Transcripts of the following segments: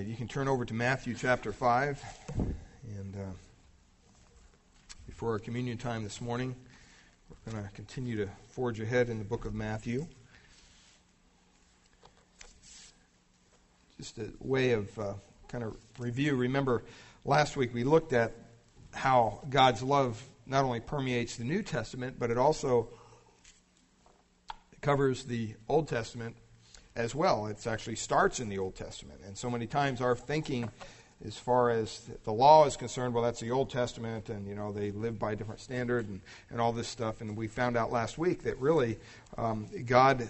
right, you can turn over to Matthew chapter 5. And uh, before our communion time this morning, we're going to continue to forge ahead in the book of Matthew. Just a way of uh, kind of review. Remember, last week we looked at how God's love not only permeates the New Testament, but it also covers the Old Testament as well. It actually starts in the Old Testament. And so many times our thinking as far as the law is concerned, well, that's the Old Testament, and you know they live by a different standard, and, and all this stuff. And we found out last week that really um, God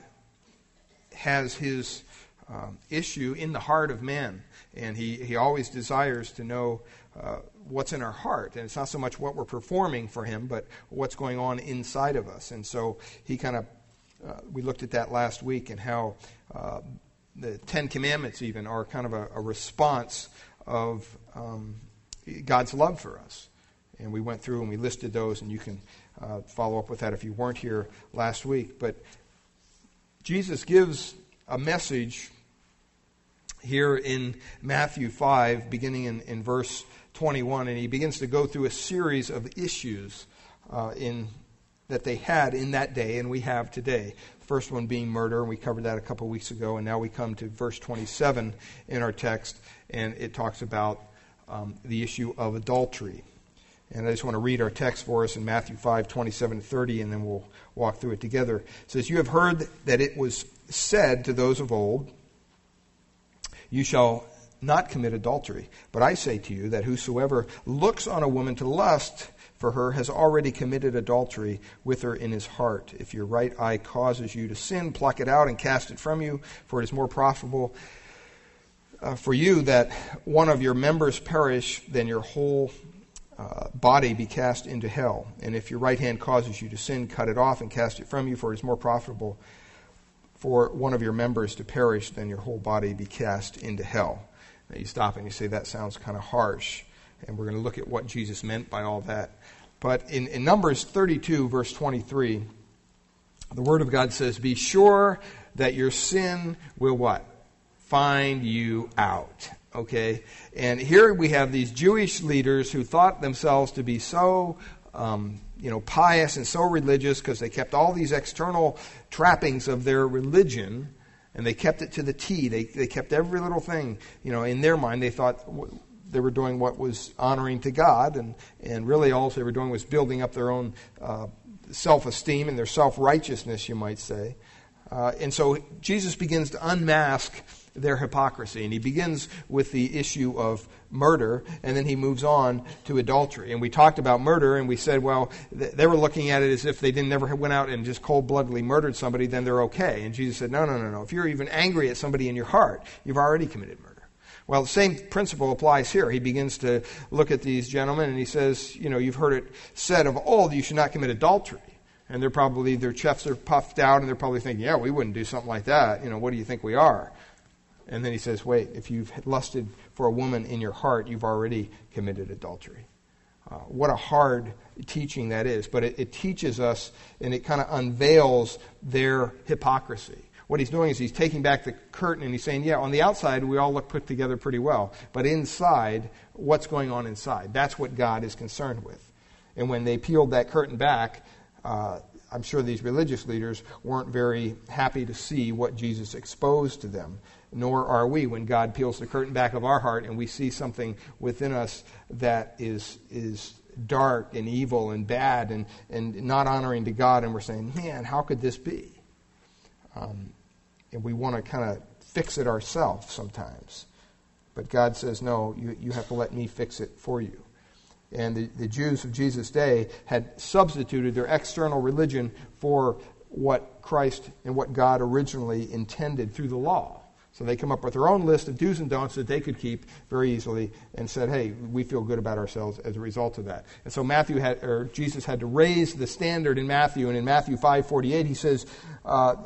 has His um, issue in the heart of man, and He He always desires to know uh, what's in our heart, and it's not so much what we're performing for Him, but what's going on inside of us. And so He kind of uh, we looked at that last week and how uh, the Ten Commandments even are kind of a, a response of um, God's love for us. And we went through and we listed those, and you can uh, follow up with that if you weren't here last week. But Jesus gives a message here in Matthew 5, beginning in, in verse 21, and he begins to go through a series of issues uh, in that they had in that day and we have today. First one being murder, and we covered that a couple of weeks ago, and now we come to verse 27 in our text, and it talks about um, the issue of adultery. And I just want to read our text for us in Matthew 5, 27 to 30, and then we'll walk through it together. It says, You have heard that it was said to those of old, You shall not commit adultery. But I say to you that whosoever looks on a woman to lust, for her has already committed adultery with her in his heart. If your right eye causes you to sin, pluck it out and cast it from you, for it is more profitable uh, for you that one of your members perish than your whole uh, body be cast into hell. And if your right hand causes you to sin, cut it off and cast it from you, for it is more profitable for one of your members to perish than your whole body be cast into hell. Now you stop and you say, that sounds kind of harsh. And we're going to look at what Jesus meant by all that. But in, in Numbers 32, verse 23, the Word of God says, Be sure that your sin will what? Find you out. Okay? And here we have these Jewish leaders who thought themselves to be so. Um, you know, pious and so religious because they kept all these external trappings of their religion and they kept it to the T. They, they kept every little thing, you know, in their mind. They thought they were doing what was honoring to God, and, and really all they were doing was building up their own uh, self esteem and their self righteousness, you might say. Uh, and so Jesus begins to unmask their hypocrisy, and he begins with the issue of murder, and then he moves on to adultery. And we talked about murder, and we said, well, th- they were looking at it as if they didn't never went out and just cold bloodedly murdered somebody, then they're okay. And Jesus said, no, no, no, no. If you're even angry at somebody in your heart, you've already committed murder. Well, the same principle applies here. He begins to look at these gentlemen and he says, You know, you've heard it said of old, you should not commit adultery. And they're probably, their chests are puffed out and they're probably thinking, Yeah, we wouldn't do something like that. You know, what do you think we are? And then he says, Wait, if you've lusted for a woman in your heart, you've already committed adultery. Uh, what a hard teaching that is. But it, it teaches us and it kind of unveils their hypocrisy what he's doing is he's taking back the curtain and he's saying, yeah, on the outside, we all look put together pretty well. But inside, what's going on inside? That's what God is concerned with. And when they peeled that curtain back, uh, I'm sure these religious leaders weren't very happy to see what Jesus exposed to them. Nor are we when God peels the curtain back of our heart and we see something within us that is, is dark and evil and bad and, and not honoring to God, and we're saying, man, how could this be? Um, and we want to kind of fix it ourselves sometimes. But God says, no, you, you have to let me fix it for you. And the, the Jews of Jesus' day had substituted their external religion for what Christ and what God originally intended through the law. So they come up with their own list of do's and don'ts that they could keep very easily and said, hey, we feel good about ourselves as a result of that. And so Matthew had, or Jesus had to raise the standard in Matthew. And in Matthew 5.48, he says, uh,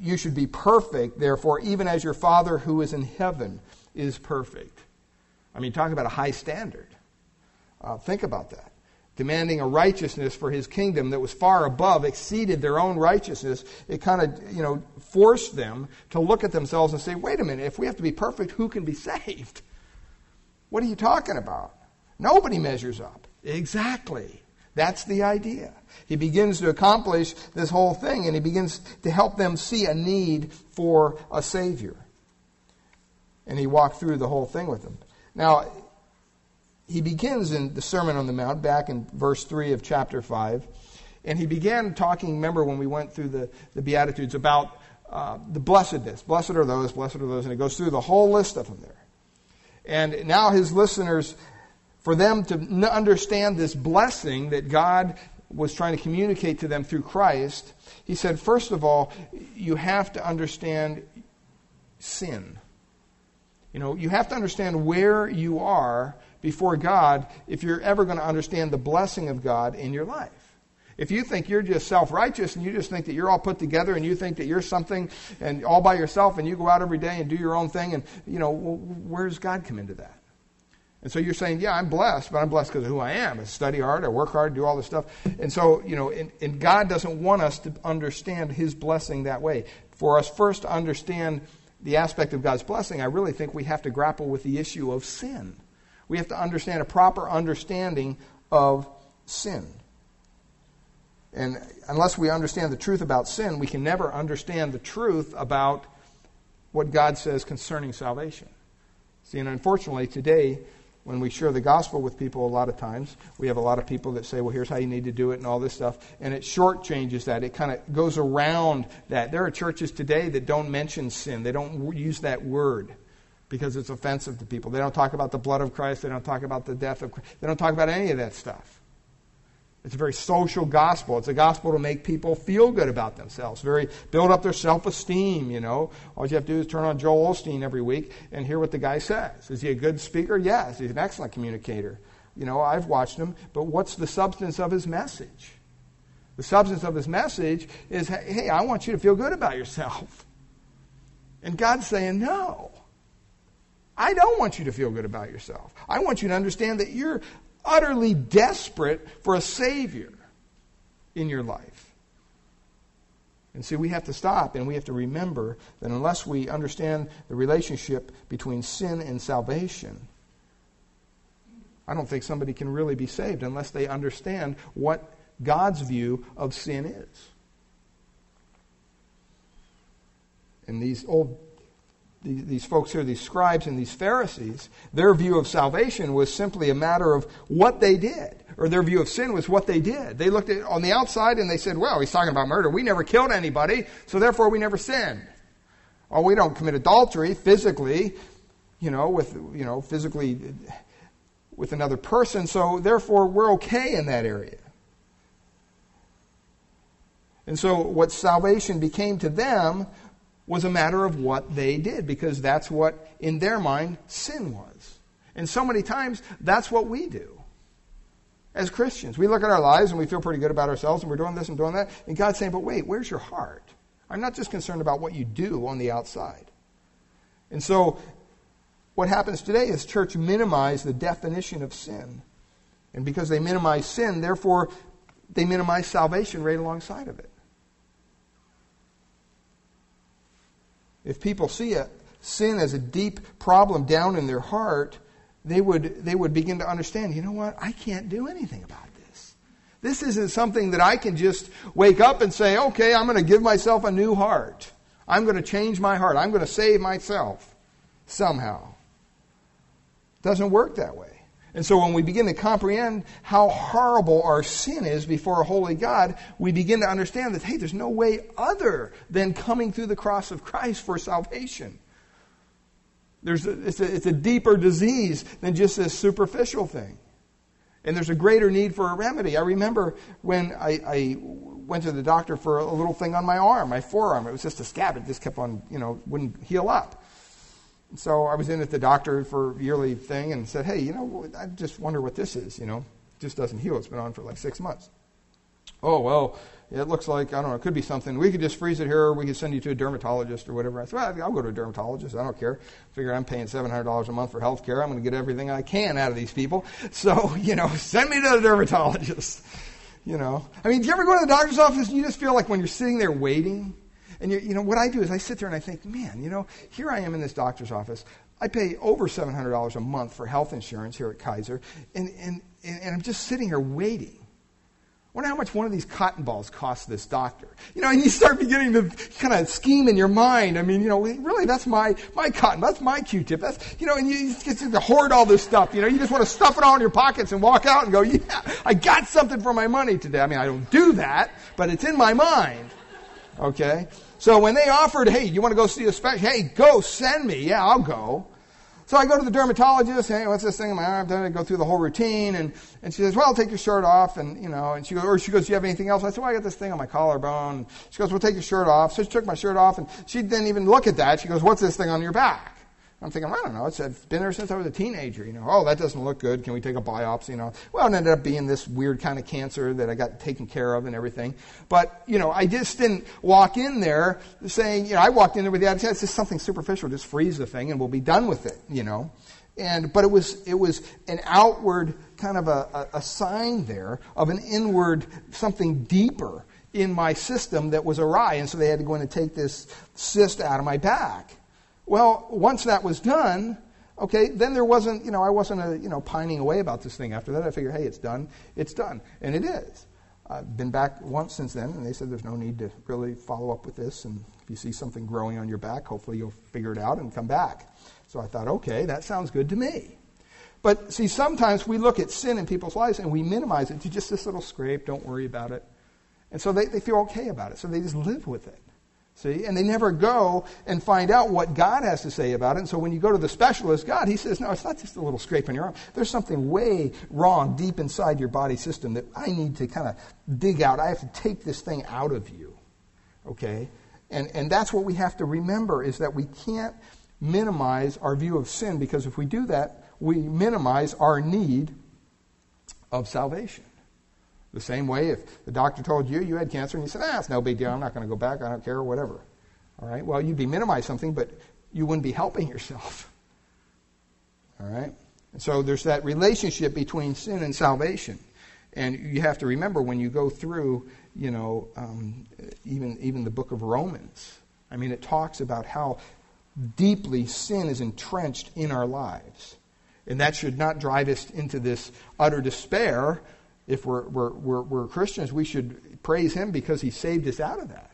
you should be perfect, therefore, even as your Father who is in heaven is perfect. I mean, talk about a high standard. Uh, think about that. Demanding a righteousness for his kingdom that was far above, exceeded their own righteousness, it kind of, you know, forced them to look at themselves and say, wait a minute, if we have to be perfect, who can be saved? What are you talking about? Nobody measures up. Exactly. That's the idea. He begins to accomplish this whole thing and he begins to help them see a need for a Savior. And he walked through the whole thing with them. Now, he begins in the Sermon on the Mount, back in verse 3 of chapter 5. And he began talking, remember when we went through the, the Beatitudes, about uh, the blessedness. Blessed are those, blessed are those. And he goes through the whole list of them there. And now his listeners, for them to understand this blessing that God was trying to communicate to them through Christ, he said, first of all, you have to understand sin. You know, you have to understand where you are before God if you're ever going to understand the blessing of God in your life. If you think you're just self righteous and you just think that you're all put together and you think that you're something and all by yourself and you go out every day and do your own thing, and, you know, well, where does God come into that? And so you're saying, yeah, I'm blessed, but I'm blessed because of who I am. I study hard, I work hard, do all this stuff. And so, you know, and, and God doesn't want us to understand His blessing that way. For us first to understand the aspect of God's blessing, I really think we have to grapple with the issue of sin. We have to understand a proper understanding of sin. And unless we understand the truth about sin, we can never understand the truth about what God says concerning salvation. See, and unfortunately, today, when we share the gospel with people, a lot of times, we have a lot of people that say, well, here's how you need to do it and all this stuff. And it shortchanges that. It kind of goes around that. There are churches today that don't mention sin, they don't use that word because it's offensive to people. They don't talk about the blood of Christ. They don't talk about the death of Christ. They don't talk about any of that stuff. It's a very social gospel. It's a gospel to make people feel good about themselves, very build up their self-esteem, you know. All you have to do is turn on Joel Osteen every week and hear what the guy says. Is he a good speaker? Yes, he's an excellent communicator. You know, I've watched him, but what's the substance of his message? The substance of his message is, hey, I want you to feel good about yourself. And God's saying, no. I don't want you to feel good about yourself. I want you to understand that you're utterly desperate for a Savior in your life. And see, we have to stop and we have to remember that unless we understand the relationship between sin and salvation, I don't think somebody can really be saved unless they understand what God's view of sin is. And these old these folks here, these scribes and these Pharisees, their view of salvation was simply a matter of what they did, or their view of sin was what they did. They looked at on the outside and they said, "Well, he's talking about murder. We never killed anybody, so therefore we never sinned. Or we don't commit adultery physically, you know, with you know physically with another person, so therefore we're okay in that area." And so, what salvation became to them was a matter of what they did, because that's what, in their mind, sin was. And so many times, that's what we do as Christians. We look at our lives and we feel pretty good about ourselves and we're doing this and doing that. And God's saying, but wait, where's your heart? I'm not just concerned about what you do on the outside. And so, what happens today is church minimize the definition of sin. And because they minimize sin, therefore, they minimize salvation right alongside of it. If people see a, sin as a deep problem down in their heart, they would, they would begin to understand, you know what? I can't do anything about this. This isn't something that I can just wake up and say, okay, I'm going to give myself a new heart. I'm going to change my heart. I'm going to save myself somehow. It doesn't work that way. And so when we begin to comprehend how horrible our sin is before a holy God, we begin to understand that, hey, there's no way other than coming through the cross of Christ for salvation. There's a, it's, a, it's a deeper disease than just this superficial thing. And there's a greater need for a remedy. I remember when I, I went to the doctor for a little thing on my arm, my forearm. It was just a scab. It just kept on, you know, wouldn't heal up. So I was in at the doctor for yearly thing and said, hey, you know, I just wonder what this is, you know. It just doesn't heal. It's been on for like six months. oh, well, it looks like, I don't know, it could be something. We could just freeze it here, or we could send you to a dermatologist or whatever. I said, well, I'll go to a dermatologist. I don't care. Figure I'm paying $700 a month for health care. I'm going to get everything I can out of these people. So, you know, send me to the dermatologist. You know, I mean, do you ever go to the doctor's office and you just feel like when you're sitting there waiting, and you, you know, what I do is I sit there and I think, man, you know, here I am in this doctor's office. I pay over $700 a month for health insurance here at Kaiser, and, and, and I'm just sitting here waiting wonder how much one of these cotton balls costs this doctor. You know, and you start beginning to kind of scheme in your mind. I mean, you know, really, that's my, my cotton, that's my Q-tip. That's, you know, and you get to hoard all this stuff. You know, you just want to stuff it all in your pockets and walk out and go, yeah, I got something for my money today. I mean, I don't do that, but it's in my mind. Okay? So when they offered, hey, you want to go see a special? Hey, go, send me. Yeah, I'll go. So I go to the dermatologist, hey, what's this thing in my arm? I go through the whole routine, and, and she says, well, I'll take your shirt off, and, you know, and she goes, or she goes, do you have anything else? I said, well, I got this thing on my collarbone. She goes, well, take your shirt off. So she took my shirt off, and she didn't even look at that. She goes, what's this thing on your back? I'm thinking, I don't know. It's been there since I was a teenager. You know, oh, that doesn't look good. Can we take a biopsy? You know, well, it ended up being this weird kind of cancer that I got taken care of and everything. But you know, I just didn't walk in there saying, you know, I walked in there with the attitude, it's just something superficial. Just freeze the thing and we'll be done with it. You know, and but it was it was an outward kind of a, a, a sign there of an inward something deeper in my system that was awry, and so they had to go in and take this cyst out of my back. Well, once that was done, okay, then there wasn't, you know, I wasn't, a, you know, pining away about this thing after that. I figured, hey, it's done. It's done. And it is. I've been back once since then, and they said there's no need to really follow up with this. And if you see something growing on your back, hopefully you'll figure it out and come back. So I thought, okay, that sounds good to me. But see, sometimes we look at sin in people's lives and we minimize it to just this little scrape, don't worry about it. And so they, they feel okay about it. So they just live with it. See? And they never go and find out what God has to say about it. And so when you go to the specialist, God, he says, no, it's not just a little scrape on your arm. There's something way wrong deep inside your body system that I need to kind of dig out. I have to take this thing out of you. Okay? And, and that's what we have to remember is that we can't minimize our view of sin because if we do that, we minimize our need of salvation. The same way if the doctor told you you had cancer and you said, ah, it's no big deal, I'm not going to go back, I don't care, whatever. All right? Well, you'd be minimizing something, but you wouldn't be helping yourself. All right? And so there's that relationship between sin and salvation. And you have to remember when you go through, you know, um, even, even the book of Romans, I mean, it talks about how deeply sin is entrenched in our lives. And that should not drive us into this utter despair if we're, we're, we're, we're Christians, we should praise Him because He saved us out of that.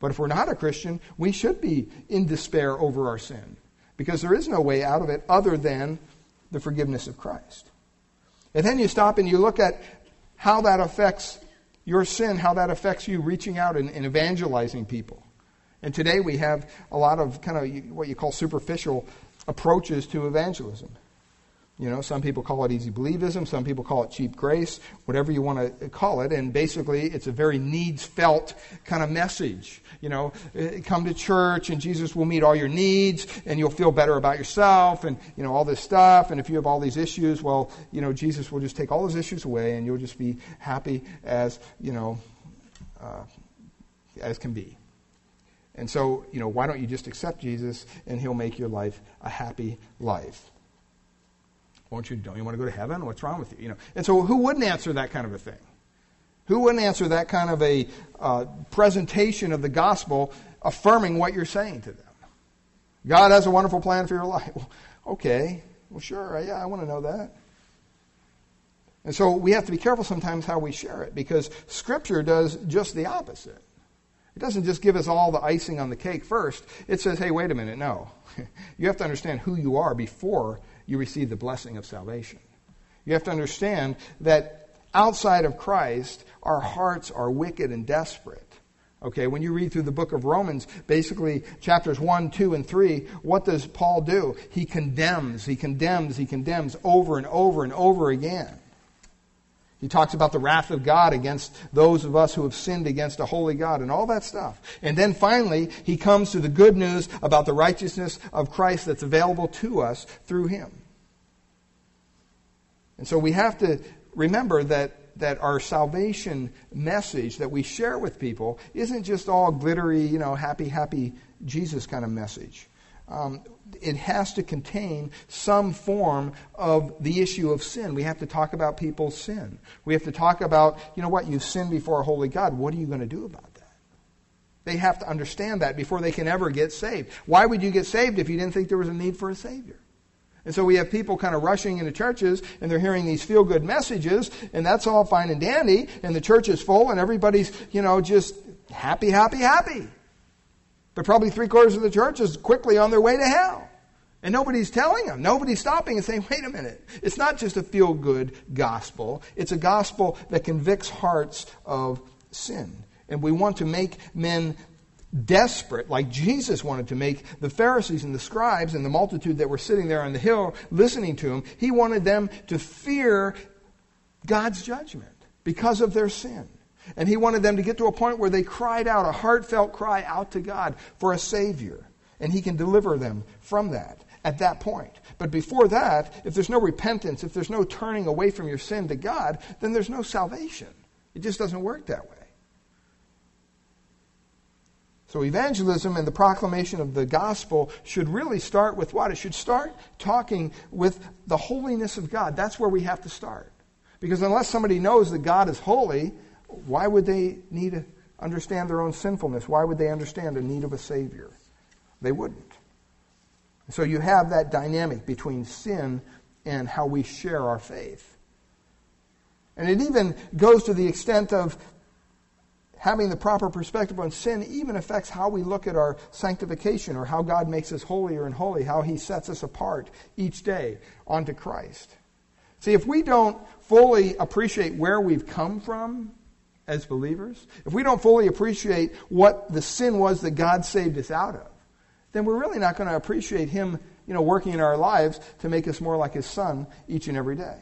But if we're not a Christian, we should be in despair over our sin because there is no way out of it other than the forgiveness of Christ. And then you stop and you look at how that affects your sin, how that affects you reaching out and, and evangelizing people. And today we have a lot of kind of what you call superficial approaches to evangelism. You know, some people call it easy believism, some people call it cheap grace, whatever you want to call it. And basically, it's a very needs felt kind of message. You know, eh, come to church and Jesus will meet all your needs and you'll feel better about yourself and, you know, all this stuff. And if you have all these issues, well, you know, Jesus will just take all those issues away and you'll just be happy as, you know, uh, as can be. And so, you know, why don't you just accept Jesus and he'll make your life a happy life? Won't you? Don't you want to go to heaven? What's wrong with you? You know. And so, who wouldn't answer that kind of a thing? Who wouldn't answer that kind of a uh, presentation of the gospel, affirming what you're saying to them? God has a wonderful plan for your life. Well, okay. Well, sure. Yeah, I want to know that. And so we have to be careful sometimes how we share it because Scripture does just the opposite. It doesn't just give us all the icing on the cake first. It says, hey, wait a minute, no. you have to understand who you are before you receive the blessing of salvation. You have to understand that outside of Christ, our hearts are wicked and desperate. Okay, when you read through the book of Romans, basically chapters 1, 2, and 3, what does Paul do? He condemns, he condemns, he condemns over and over and over again. He talks about the wrath of God against those of us who have sinned against a holy God and all that stuff. And then finally, he comes to the good news about the righteousness of Christ that's available to us through him. And so we have to remember that that our salvation message that we share with people isn't just all glittery, you know, happy, happy Jesus kind of message. Um, it has to contain some form of the issue of sin. We have to talk about people's sin. We have to talk about, you know what, you've sinned before a holy God. What are you going to do about that? They have to understand that before they can ever get saved. Why would you get saved if you didn't think there was a need for a Savior? And so we have people kind of rushing into churches and they're hearing these feel good messages, and that's all fine and dandy, and the church is full, and everybody's, you know, just happy, happy, happy. But probably three quarters of the church is quickly on their way to hell. And nobody's telling them. Nobody's stopping and saying, wait a minute. It's not just a feel good gospel, it's a gospel that convicts hearts of sin. And we want to make men desperate, like Jesus wanted to make the Pharisees and the scribes and the multitude that were sitting there on the hill listening to him. He wanted them to fear God's judgment because of their sin. And he wanted them to get to a point where they cried out, a heartfelt cry out to God for a Savior. And he can deliver them from that at that point. But before that, if there's no repentance, if there's no turning away from your sin to God, then there's no salvation. It just doesn't work that way. So, evangelism and the proclamation of the gospel should really start with what? It should start talking with the holiness of God. That's where we have to start. Because unless somebody knows that God is holy, why would they need to understand their own sinfulness? Why would they understand the need of a Savior? They wouldn't. So you have that dynamic between sin and how we share our faith. And it even goes to the extent of having the proper perspective on sin even affects how we look at our sanctification or how God makes us holier and holy, how He sets us apart each day onto Christ. See, if we don't fully appreciate where we've come from as believers, if we don't fully appreciate what the sin was that God saved us out of, then we're really not going to appreciate Him, you know, working in our lives to make us more like His Son each and every day.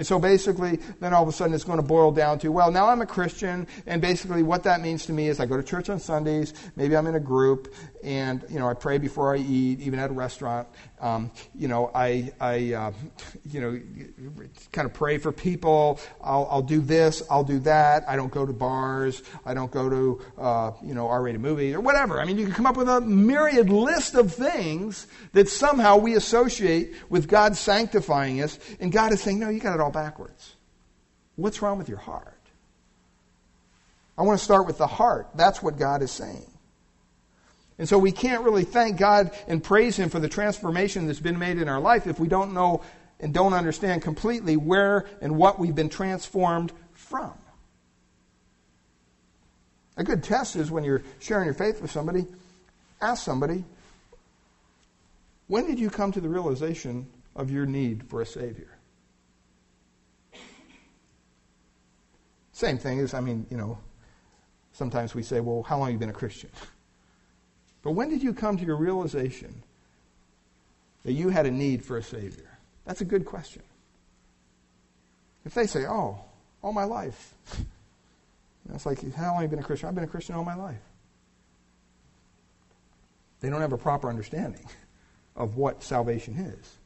And so basically, then all of a sudden it's going to boil down to, well, now I'm a Christian, and basically what that means to me is I go to church on Sundays, maybe I'm in a group, and, you know, I pray before I eat, even at a restaurant. Um, you know, I, I uh, you know, kind of pray for people. I'll, I'll do this, I'll do that. I don't go to bars. I don't go to, uh, you know, R-rated movies or whatever. I mean, you can come up with a myriad list of things that somehow we associate with God sanctifying us, and God is saying, no, you got it all backwards. What's wrong with your heart? I want to start with the heart. That's what God is saying. And so we can't really thank God and praise Him for the transformation that's been made in our life if we don't know and don't understand completely where and what we've been transformed from. A good test is when you're sharing your faith with somebody, ask somebody, when did you come to the realization of your need for a Savior? Same thing is, I mean, you know, sometimes we say, well, how long have you been a Christian? But when did you come to your realization that you had a need for a Savior? That's a good question. If they say, oh, all my life. That's like, how long have you been a Christian? I've been a Christian all my life. They don't have a proper understanding of what salvation is.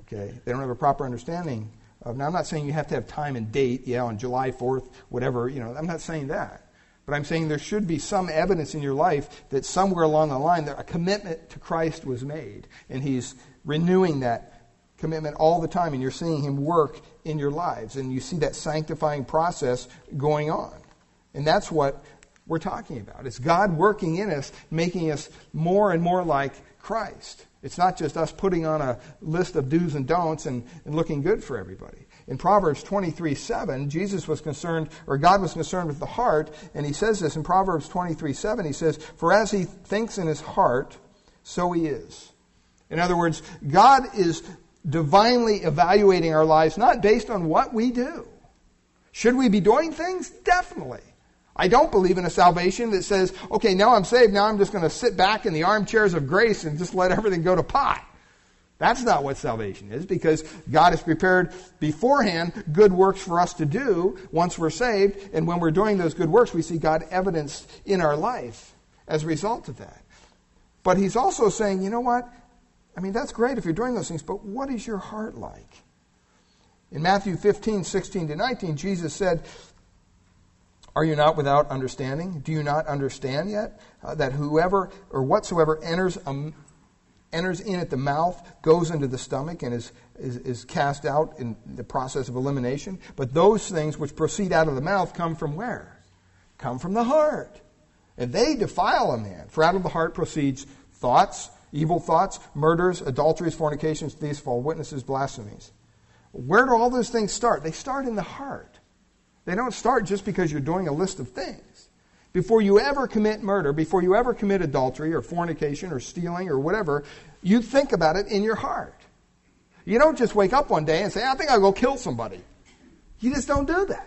Okay? They don't have a proper understanding of, now I'm not saying you have to have time and date, yeah, on July 4th, whatever, you know, I'm not saying that. But I'm saying there should be some evidence in your life that somewhere along the line that a commitment to Christ was made. And He's renewing that commitment all the time. And you're seeing Him work in your lives. And you see that sanctifying process going on. And that's what we're talking about. It's God working in us, making us more and more like Christ. It's not just us putting on a list of do's and don'ts and, and looking good for everybody. In Proverbs 23 7, Jesus was concerned, or God was concerned with the heart, and he says this in Proverbs 23 7. He says, For as he thinks in his heart, so he is. In other words, God is divinely evaluating our lives not based on what we do. Should we be doing things? Definitely. I don't believe in a salvation that says, okay, now I'm saved, now I'm just going to sit back in the armchairs of grace and just let everything go to pot. That's not what salvation is because God has prepared beforehand good works for us to do once we're saved. And when we're doing those good works, we see God evidenced in our life as a result of that. But He's also saying, you know what? I mean, that's great if you're doing those things, but what is your heart like? In Matthew 15, 16 to 19, Jesus said, Are you not without understanding? Do you not understand yet uh, that whoever or whatsoever enters, um, enters in at the mouth goes into the stomach and is, is, is cast out in the process of elimination? But those things which proceed out of the mouth come from where? Come from the heart. And they defile a man. For out of the heart proceeds thoughts, evil thoughts, murders, adulteries, fornications, thieves, false witnesses, blasphemies. Where do all those things start? They start in the heart. They don't start just because you're doing a list of things. Before you ever commit murder, before you ever commit adultery or fornication or stealing or whatever, you think about it in your heart. You don't just wake up one day and say, I think I'll go kill somebody. You just don't do that.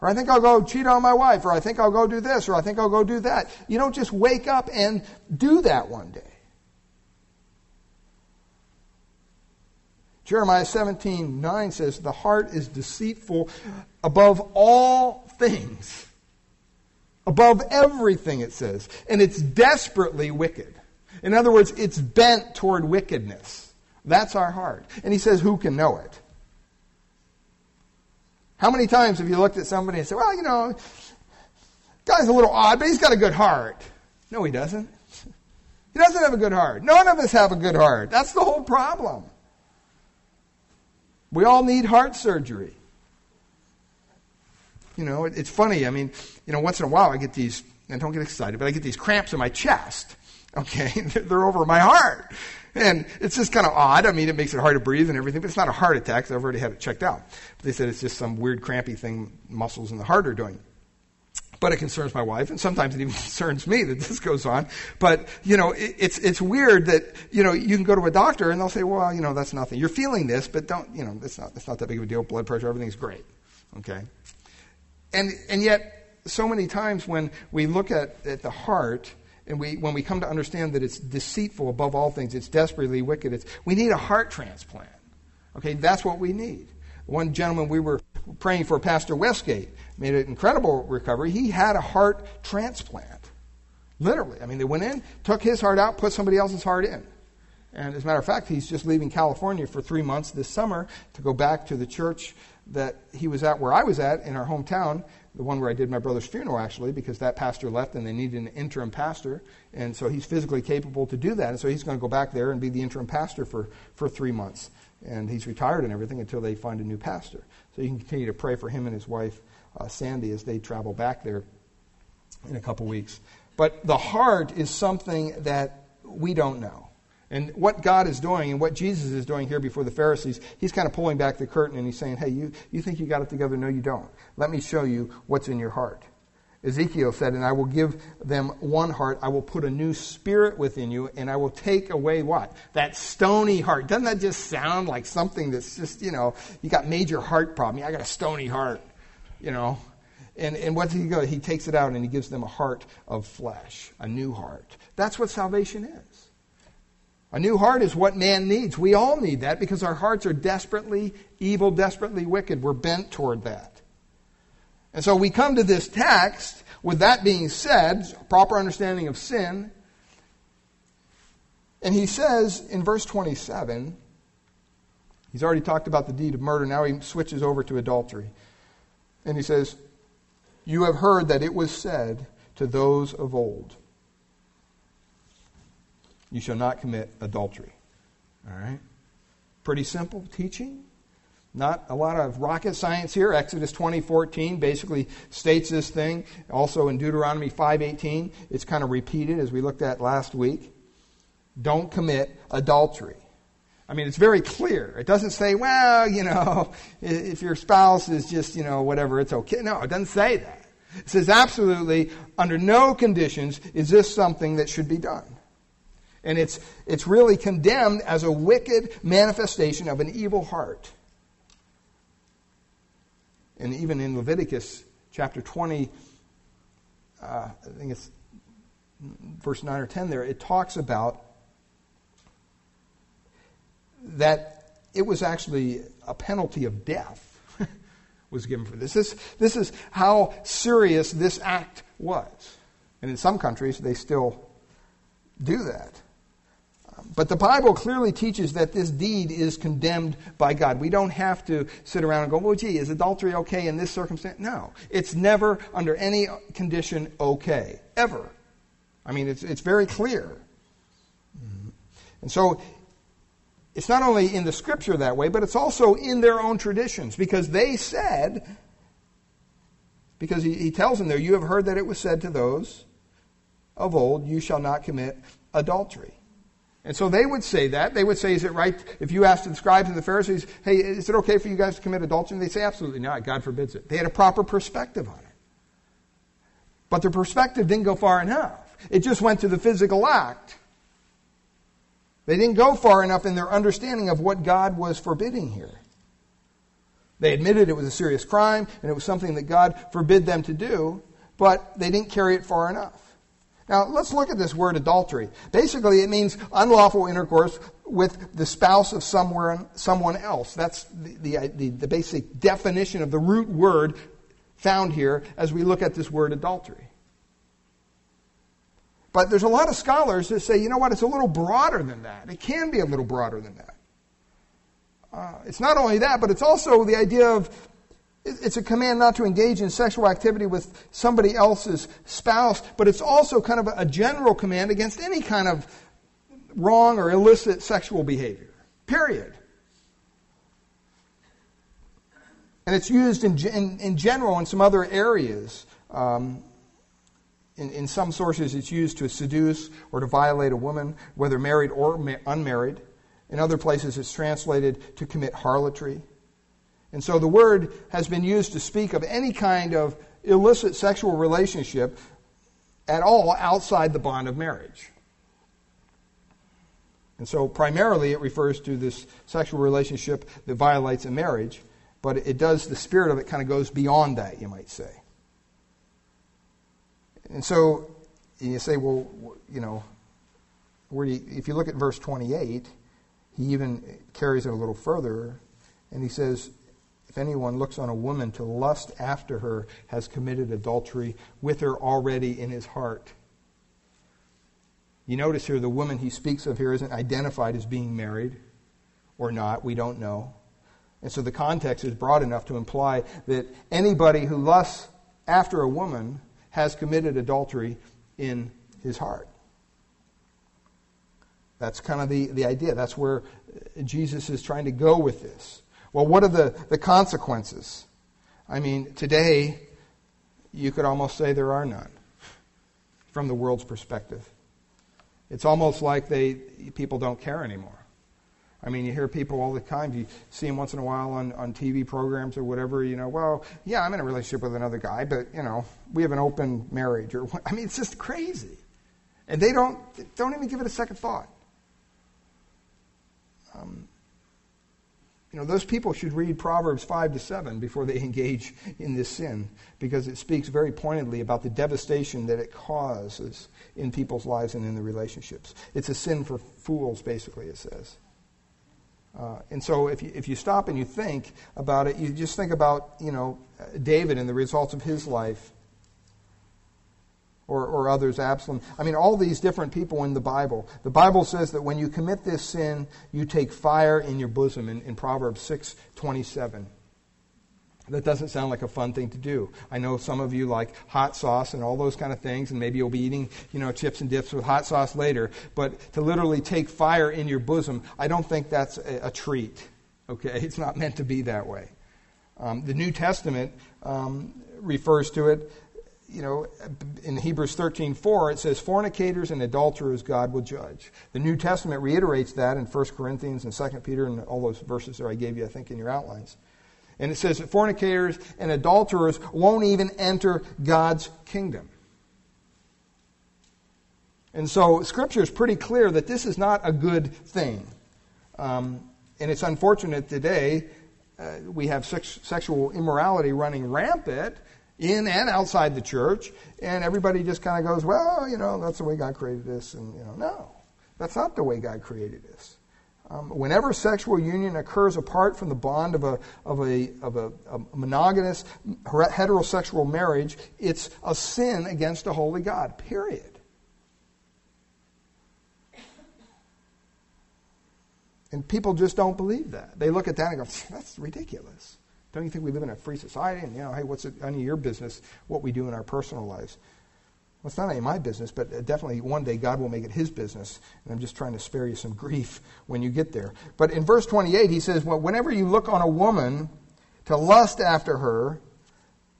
Or I think I'll go cheat on my wife, or I think I'll go do this, or I think I'll go do that. You don't just wake up and do that one day. Jeremiah 17, 9 says, The heart is deceitful above all things. Above everything, it says. And it's desperately wicked. In other words, it's bent toward wickedness. That's our heart. And he says, Who can know it? How many times have you looked at somebody and said, Well, you know, guy's a little odd, but he's got a good heart? No, he doesn't. He doesn't have a good heart. None of us have a good heart. That's the whole problem. We all need heart surgery. You know, it, it's funny. I mean, you know, once in a while I get these, and don't get excited, but I get these cramps in my chest. Okay, they're over my heart. And it's just kind of odd. I mean, it makes it hard to breathe and everything, but it's not a heart attack I've already had it checked out. But they said it's just some weird crampy thing muscles in the heart are doing. But it concerns my wife, and sometimes it even concerns me that this goes on. But, you know, it, it's, it's weird that, you know, you can go to a doctor and they'll say, well, you know, that's nothing. You're feeling this, but don't, you know, it's not, it's not that big of a deal. Blood pressure, everything's great. Okay? And, and yet, so many times when we look at, at the heart, and we, when we come to understand that it's deceitful above all things, it's desperately wicked, it's, we need a heart transplant. Okay, that's what we need. One gentleman we were praying for, Pastor Westgate, made an incredible recovery. He had a heart transplant. Literally. I mean, they went in, took his heart out, put somebody else's heart in. And as a matter of fact, he's just leaving California for three months this summer to go back to the church that he was at, where I was at in our hometown, the one where I did my brother's funeral, actually, because that pastor left and they needed an interim pastor. And so he's physically capable to do that. And so he's going to go back there and be the interim pastor for, for three months. And he's retired and everything until they find a new pastor. So you can continue to pray for him and his wife, uh, Sandy, as they travel back there in a couple weeks. But the heart is something that we don't know. And what God is doing and what Jesus is doing here before the Pharisees, he's kind of pulling back the curtain and he's saying, hey, you, you think you got it together? No, you don't. Let me show you what's in your heart. Ezekiel said, And I will give them one heart. I will put a new spirit within you, and I will take away what? That stony heart. Doesn't that just sound like something that's just, you know, you got major heart problem. I got a stony heart, you know. And, and what does he go? He takes it out and he gives them a heart of flesh, a new heart. That's what salvation is. A new heart is what man needs. We all need that because our hearts are desperately evil, desperately wicked. We're bent toward that. And so we come to this text with that being said, proper understanding of sin. And he says in verse 27, he's already talked about the deed of murder. Now he switches over to adultery. And he says, You have heard that it was said to those of old. You shall not commit adultery. All right? Pretty simple teaching. Not a lot of rocket science here. Exodus 20:14 basically states this thing. Also in Deuteronomy 5:18, it's kind of repeated as we looked at last week. Don't commit adultery. I mean, it's very clear. It doesn't say, well, you know, if your spouse is just, you know, whatever, it's okay. No, it doesn't say that. It says absolutely, under no conditions is this something that should be done. And it's, it's really condemned as a wicked manifestation of an evil heart. And even in Leviticus chapter 20, uh, I think it's verse 9 or 10 there, it talks about that it was actually a penalty of death was given for this. This, this is how serious this act was. And in some countries, they still do that. But the Bible clearly teaches that this deed is condemned by God. We don't have to sit around and go, well, gee, is adultery okay in this circumstance? No. It's never, under any condition, okay. Ever. I mean, it's, it's very clear. And so, it's not only in the scripture that way, but it's also in their own traditions because they said, because he, he tells them there, you have heard that it was said to those of old, you shall not commit adultery. And so they would say that. They would say, is it right if you ask the scribes and the Pharisees, hey, is it okay for you guys to commit adultery? And they say, absolutely not. God forbids it. They had a proper perspective on it. But their perspective didn't go far enough. It just went to the physical act. They didn't go far enough in their understanding of what God was forbidding here. They admitted it was a serious crime and it was something that God forbid them to do, but they didn't carry it far enough. Now, let's look at this word adultery. Basically, it means unlawful intercourse with the spouse of somewhere, someone else. That's the, the, the, the basic definition of the root word found here as we look at this word adultery. But there's a lot of scholars that say, you know what, it's a little broader than that. It can be a little broader than that. Uh, it's not only that, but it's also the idea of it's a command not to engage in sexual activity with somebody else's spouse, but it's also kind of a general command against any kind of wrong or illicit sexual behavior. Period. And it's used in, in, in general in some other areas. Um, in, in some sources, it's used to seduce or to violate a woman, whether married or ma- unmarried. In other places, it's translated to commit harlotry. And so the word has been used to speak of any kind of illicit sexual relationship at all outside the bond of marriage. And so primarily it refers to this sexual relationship that violates a marriage, but it does, the spirit of it kind of goes beyond that, you might say. And so you say, well, you know, where you, if you look at verse 28, he even carries it a little further, and he says, anyone looks on a woman to lust after her, has committed adultery with her already in his heart. You notice here the woman he speaks of here isn't identified as being married or not. We don't know. And so the context is broad enough to imply that anybody who lusts after a woman has committed adultery in his heart. That's kind of the, the idea. That's where Jesus is trying to go with this. Well, what are the, the consequences? I mean, today, you could almost say there are none from the world's perspective. It's almost like they people don't care anymore. I mean, you hear people all the time. You see them once in a while on, on TV programs or whatever. You know, well, yeah, I'm in a relationship with another guy, but you know, we have an open marriage. Or I mean, it's just crazy, and they don't don't even give it a second thought. Um, you know, those people should read Proverbs 5 to 7 before they engage in this sin because it speaks very pointedly about the devastation that it causes in people's lives and in the relationships. It's a sin for fools, basically, it says. Uh, and so if you, if you stop and you think about it, you just think about, you know, David and the results of his life or, or others, Absalom. I mean, all these different people in the Bible. The Bible says that when you commit this sin, you take fire in your bosom in, in Proverbs 6 27. That doesn't sound like a fun thing to do. I know some of you like hot sauce and all those kind of things, and maybe you'll be eating, you know, chips and dips with hot sauce later. But to literally take fire in your bosom, I don't think that's a, a treat. Okay, it's not meant to be that way. Um, the New Testament um, refers to it you know, in Hebrews 13:4 it says fornicators and adulterers God will judge. The New Testament reiterates that in 1 Corinthians and 2 Peter and all those verses that I gave you I think in your outlines. And it says that fornicators and adulterers won't even enter God's kingdom. And so Scripture is pretty clear that this is not a good thing. Um, and it's unfortunate today uh, we have sex- sexual immorality running rampant in and outside the church, and everybody just kind of goes, well, you know, that's the way God created this, and you know, no, that's not the way God created this. Um, whenever sexual union occurs apart from the bond of a of a of a, a monogamous heterosexual marriage, it's a sin against a holy God. Period. And people just don't believe that. They look at that and go, that's ridiculous. Don't you think we live in a free society? And, you know, hey, what's it, any of your business what we do in our personal lives? Well, it's not any of my business, but definitely one day God will make it his business. And I'm just trying to spare you some grief when you get there. But in verse 28, he says, Well, whenever you look on a woman to lust after her,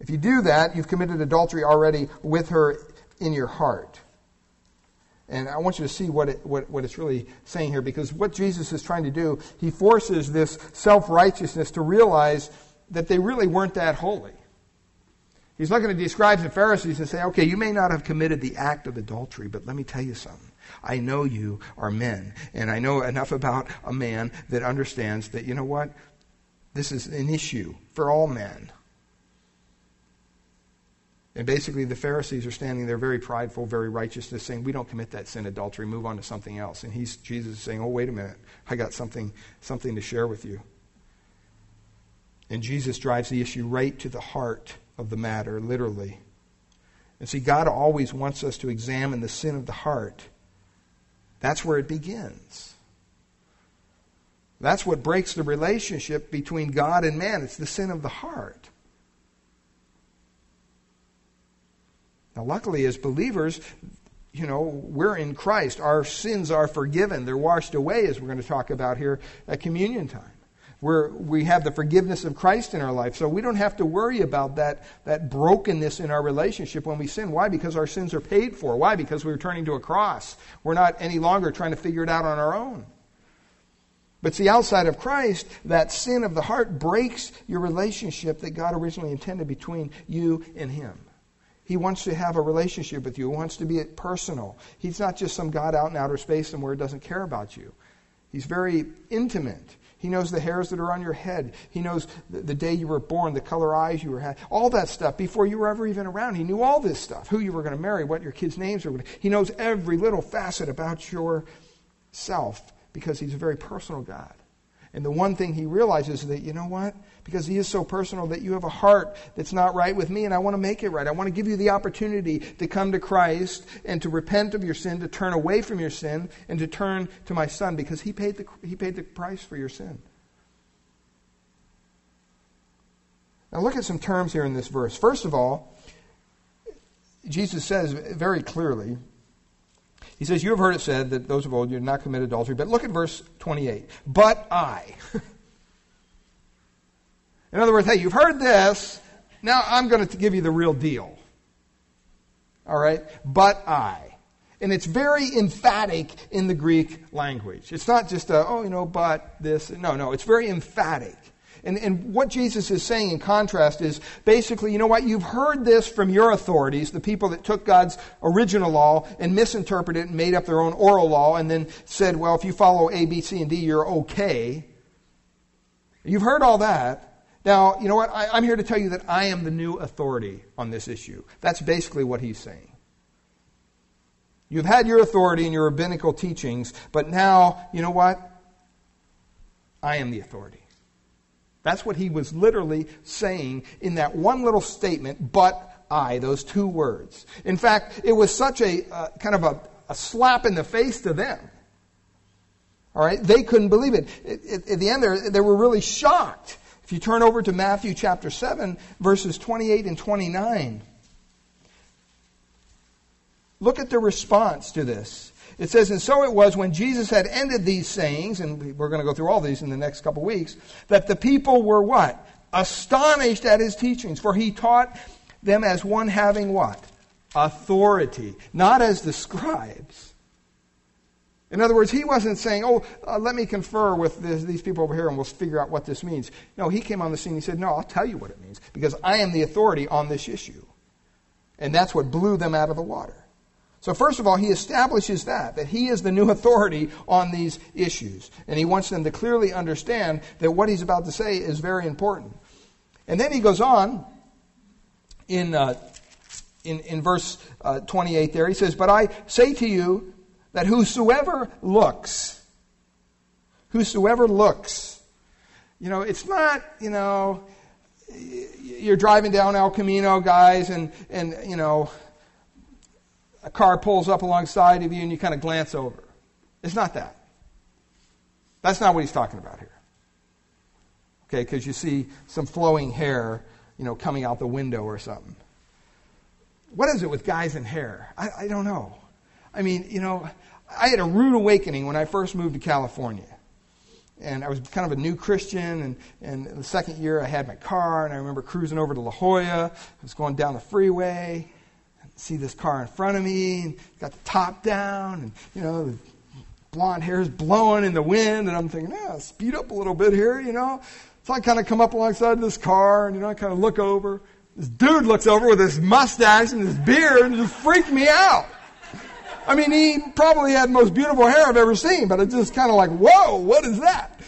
if you do that, you've committed adultery already with her in your heart. And I want you to see what, it, what, what it's really saying here, because what Jesus is trying to do, he forces this self righteousness to realize that they really weren't that holy. He's not going to describe the Pharisees and say, okay, you may not have committed the act of adultery, but let me tell you something. I know you are men, and I know enough about a man that understands that, you know what? This is an issue for all men. And basically, the Pharisees are standing there very prideful, very righteous, saying, We don't commit that sin, adultery, move on to something else. And he's, Jesus is saying, Oh, wait a minute. I got something, something to share with you. And Jesus drives the issue right to the heart of the matter, literally. And see, God always wants us to examine the sin of the heart. That's where it begins. That's what breaks the relationship between God and man. It's the sin of the heart. Now, luckily, as believers, you know, we're in Christ. Our sins are forgiven. They're washed away, as we're going to talk about here at communion time. We're, we have the forgiveness of Christ in our life. So we don't have to worry about that, that brokenness in our relationship when we sin. Why? Because our sins are paid for. Why? Because we're turning to a cross. We're not any longer trying to figure it out on our own. But see, outside of Christ, that sin of the heart breaks your relationship that God originally intended between you and Him. He wants to have a relationship with you. He wants to be personal. He's not just some God out in outer space somewhere who doesn't care about you. He's very intimate. He knows the hairs that are on your head. He knows the, the day you were born, the color eyes you were had, all that stuff before you were ever even around. He knew all this stuff, who you were going to marry, what your kids' names were. He knows every little facet about yourself because he's a very personal God. And the one thing he realizes is that, you know what? Because he is so personal that you have a heart that's not right with me, and I want to make it right. I want to give you the opportunity to come to Christ and to repent of your sin, to turn away from your sin, and to turn to my son because he paid the, he paid the price for your sin. Now, look at some terms here in this verse. First of all, Jesus says very clearly, he says, You have heard it said that those of old, you did not commit adultery. But look at verse 28. But I. In other words, hey, you've heard this. Now I'm going to give you the real deal. All right? But I. And it's very emphatic in the Greek language. It's not just a, oh, you know, but this. No, no. It's very emphatic. And, and what Jesus is saying in contrast is basically, you know what? You've heard this from your authorities, the people that took God's original law and misinterpreted it and made up their own oral law and then said, well, if you follow A, B, C, and D, you're okay. You've heard all that. Now, you know what? I, I'm here to tell you that I am the new authority on this issue. That's basically what he's saying. You've had your authority and your rabbinical teachings, but now, you know what? I am the authority. That's what he was literally saying in that one little statement, but I, those two words. In fact, it was such a uh, kind of a, a, slap in the face to them. All right? They couldn't believe it. At the end, they were really shocked. If you turn over to Matthew chapter 7, verses 28 and 29, look at the response to this. It says, And so it was when Jesus had ended these sayings, and we're going to go through all these in the next couple weeks, that the people were what? Astonished at his teachings, for he taught them as one having what? Authority, not as the scribes. In other words, he wasn't saying, Oh, uh, let me confer with this, these people over here and we'll figure out what this means. No, he came on the scene and he said, No, I'll tell you what it means because I am the authority on this issue. And that's what blew them out of the water. So, first of all, he establishes that, that he is the new authority on these issues. And he wants them to clearly understand that what he's about to say is very important. And then he goes on in, uh, in, in verse uh, 28 there. He says, But I say to you that whosoever looks, whosoever looks, you know, it's not, you know, you're driving down El Camino, guys, and, and you know, a car pulls up alongside of you and you kind of glance over. It's not that. That's not what he's talking about here. Okay, because you see some flowing hair, you know, coming out the window or something. What is it with guys and hair? I, I don't know. I mean, you know, I had a rude awakening when I first moved to California. And I was kind of a new Christian, and, and the second year I had my car, and I remember cruising over to La Jolla. I was going down the freeway, see this car in front of me, and got the top down, and, you know, the blonde hair is blowing in the wind, and I'm thinking, yeah, speed up a little bit here, you know. So I kind of come up alongside this car, and, you know, I kind of look over. This dude looks over with his mustache and his beard, and just freaked me out. I mean, he probably had the most beautiful hair I've ever seen, but it's just kind of like, whoa, what is that?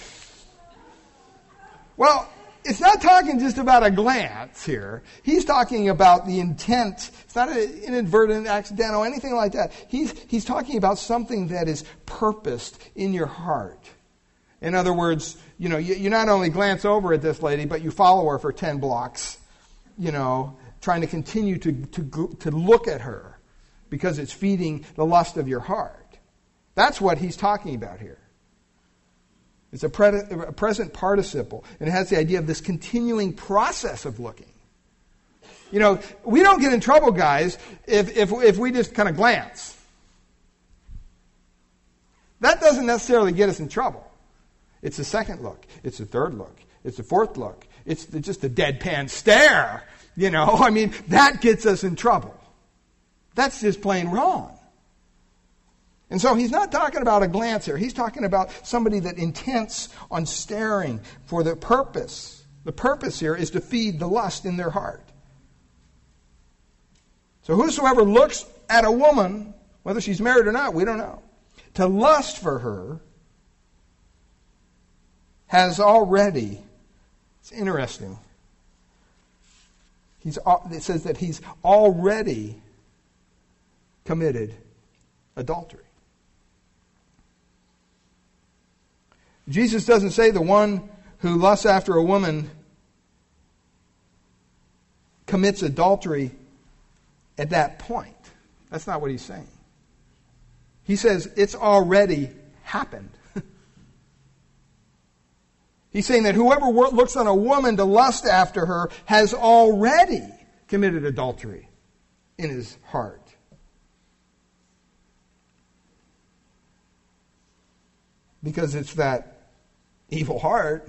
Well, it's not talking just about a glance here. He's talking about the intent. It's not an inadvertent, accidental, anything like that. He's, he's talking about something that is purposed in your heart. In other words, you know, you, you not only glance over at this lady, but you follow her for 10 blocks, you know, trying to continue to, to, to look at her because it's feeding the lust of your heart. That's what he's talking about here. It's a, pre- a present participle, and it has the idea of this continuing process of looking. You know, we don't get in trouble, guys, if, if, if we just kind of glance. That doesn't necessarily get us in trouble. It's the second look. It's the third look. It's the fourth look. It's the, just a deadpan stare. You know, I mean, that gets us in trouble. That's just plain wrong. And so he's not talking about a glance here. He's talking about somebody that intents on staring for the purpose. The purpose here is to feed the lust in their heart. So whosoever looks at a woman, whether she's married or not, we don't know, to lust for her has already, it's interesting. He's, it says that he's already committed adultery. Jesus doesn't say the one who lusts after a woman commits adultery at that point. That's not what he's saying. He says it's already happened. he's saying that whoever looks on a woman to lust after her has already committed adultery in his heart. because it's that evil heart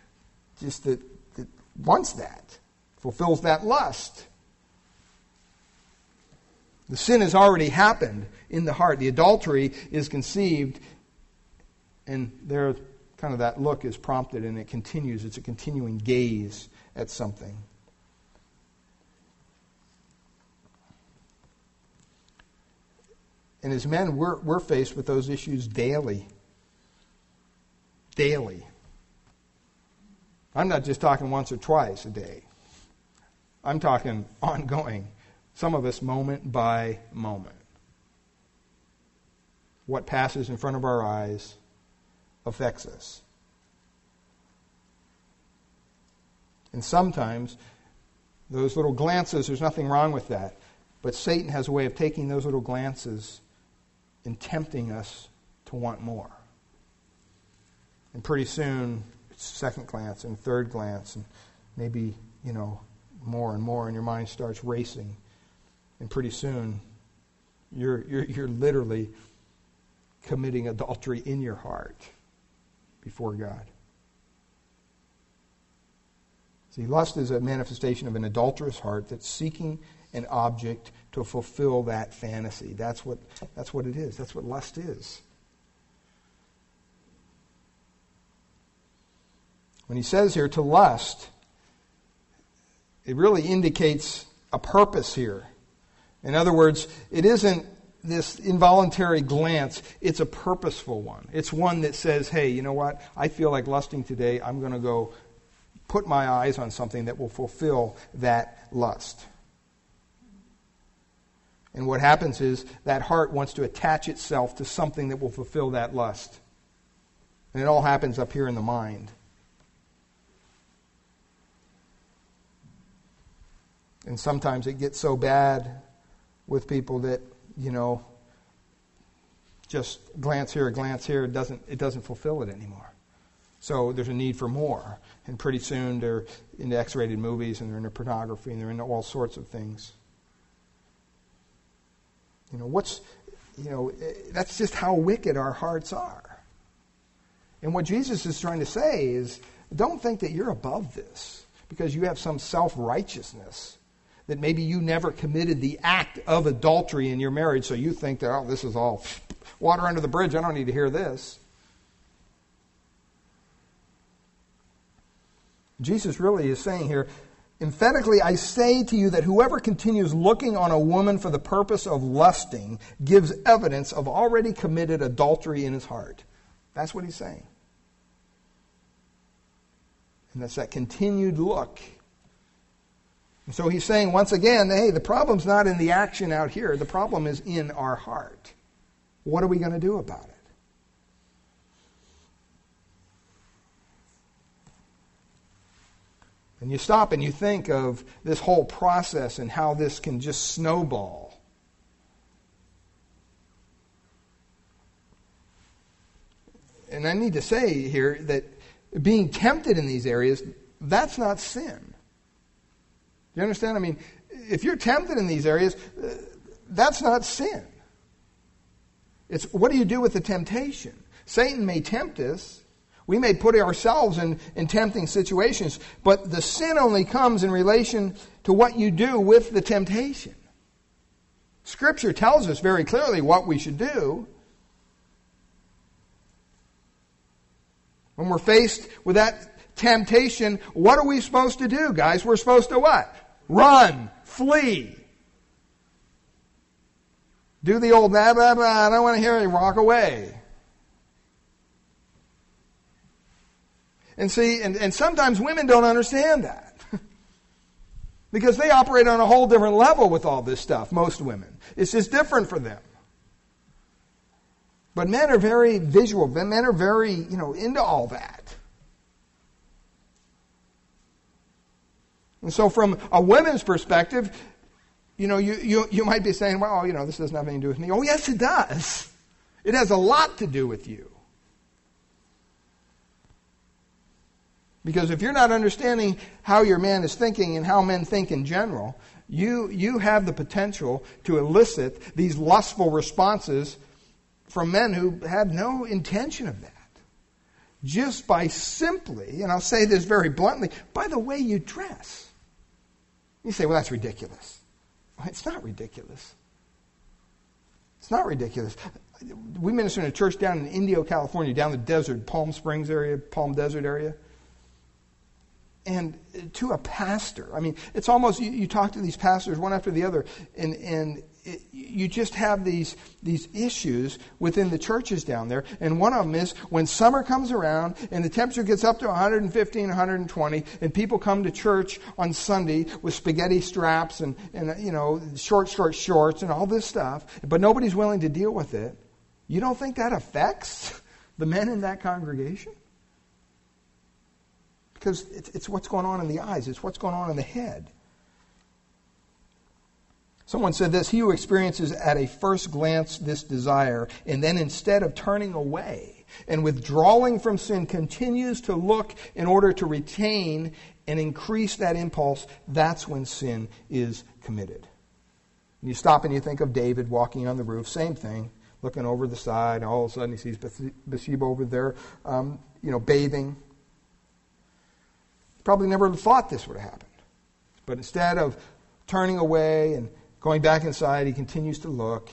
just that, that wants that, fulfills that lust. The sin has already happened in the heart. The adultery is conceived, and there, kind of that look is prompted, and it continues. It's a continuing gaze at something. And as men, we're, we're faced with those issues daily daily. I'm not just talking once or twice a day. I'm talking ongoing. Some of us moment by moment. What passes in front of our eyes affects us. And sometimes those little glances, there's nothing wrong with that. But Satan has a way of taking those little glances and tempting us to want more. And pretty soon, it's second glance and third glance, and maybe, you know, more and more, and your mind starts racing. And pretty soon, you're, you're, you're literally committing adultery in your heart before God. See, lust is a manifestation of an adulterous heart that's seeking an object to fulfill that fantasy. That's what, that's what it is. That's what lust is. When he says here to lust, it really indicates a purpose here. In other words, it isn't this involuntary glance, it's a purposeful one. It's one that says, hey, you know what? I feel like lusting today. I'm going to go put my eyes on something that will fulfill that lust. And what happens is that heart wants to attach itself to something that will fulfill that lust. And it all happens up here in the mind. And sometimes it gets so bad with people that, you know, just glance here, glance here, it doesn't, it doesn't fulfill it anymore. So there's a need for more. And pretty soon they're into X rated movies and they're into pornography and they're into all sorts of things. You know, what's, you know, eh, that's just how wicked our hearts are. And what Jesus is trying to say is don't think that you're above this because you have some self righteousness that maybe you never committed the act of adultery in your marriage, so you think that, oh, this is all water under the bridge. I don't need to hear this. Jesus really is saying here, emphatically, I say to you that whoever continues looking on a woman for the purpose of lusting gives evidence of already committed adultery in his heart. That's what he's saying. And that's that continued look and so he's saying once again, hey, the problem's not in the action out here. The problem is in our heart. What are we going to do about it? And you stop and you think of this whole process and how this can just snowball. And I need to say here that being tempted in these areas, that's not sin you understand? I mean, if you're tempted in these areas, uh, that's not sin. It's what do you do with the temptation? Satan may tempt us. We may put ourselves in, in tempting situations, but the sin only comes in relation to what you do with the temptation. Scripture tells us very clearly what we should do. When we're faced with that temptation, what are we supposed to do, guys? We're supposed to what? Run. Flee. Do the old blah, blah, blah. I don't want to hear you. Walk away. And see, and, and sometimes women don't understand that. because they operate on a whole different level with all this stuff, most women. It's just different for them. But men are very visual. Men are very, you know, into all that. And so, from a women's perspective, you know, you, you, you might be saying, well, you know, this doesn't have anything to do with me. Oh, yes, it does. It has a lot to do with you. Because if you're not understanding how your man is thinking and how men think in general, you, you have the potential to elicit these lustful responses from men who have no intention of that. Just by simply, and I'll say this very bluntly, by the way you dress. You say, well, that's ridiculous. Well, it's not ridiculous. It's not ridiculous. We minister in a church down in Indio, California, down the desert, Palm Springs area, Palm Desert area. And to a pastor, I mean, it's almost, you, you talk to these pastors one after the other, and, and it, you just have these, these issues within the churches down there. And one of them is when summer comes around and the temperature gets up to 115, 120, and people come to church on Sunday with spaghetti straps and, and you know, short, short shorts and all this stuff, but nobody's willing to deal with it. You don't think that affects the men in that congregation? Because it's, it's what's going on in the eyes, it's what's going on in the head. Someone said this He who experiences at a first glance this desire, and then instead of turning away and withdrawing from sin, continues to look in order to retain and increase that impulse, that's when sin is committed. You stop and you think of David walking on the roof, same thing, looking over the side, and all of a sudden he sees Bathsheba over there, um, you know, bathing. Probably never thought this would have happened. But instead of turning away and Going back inside, he continues to look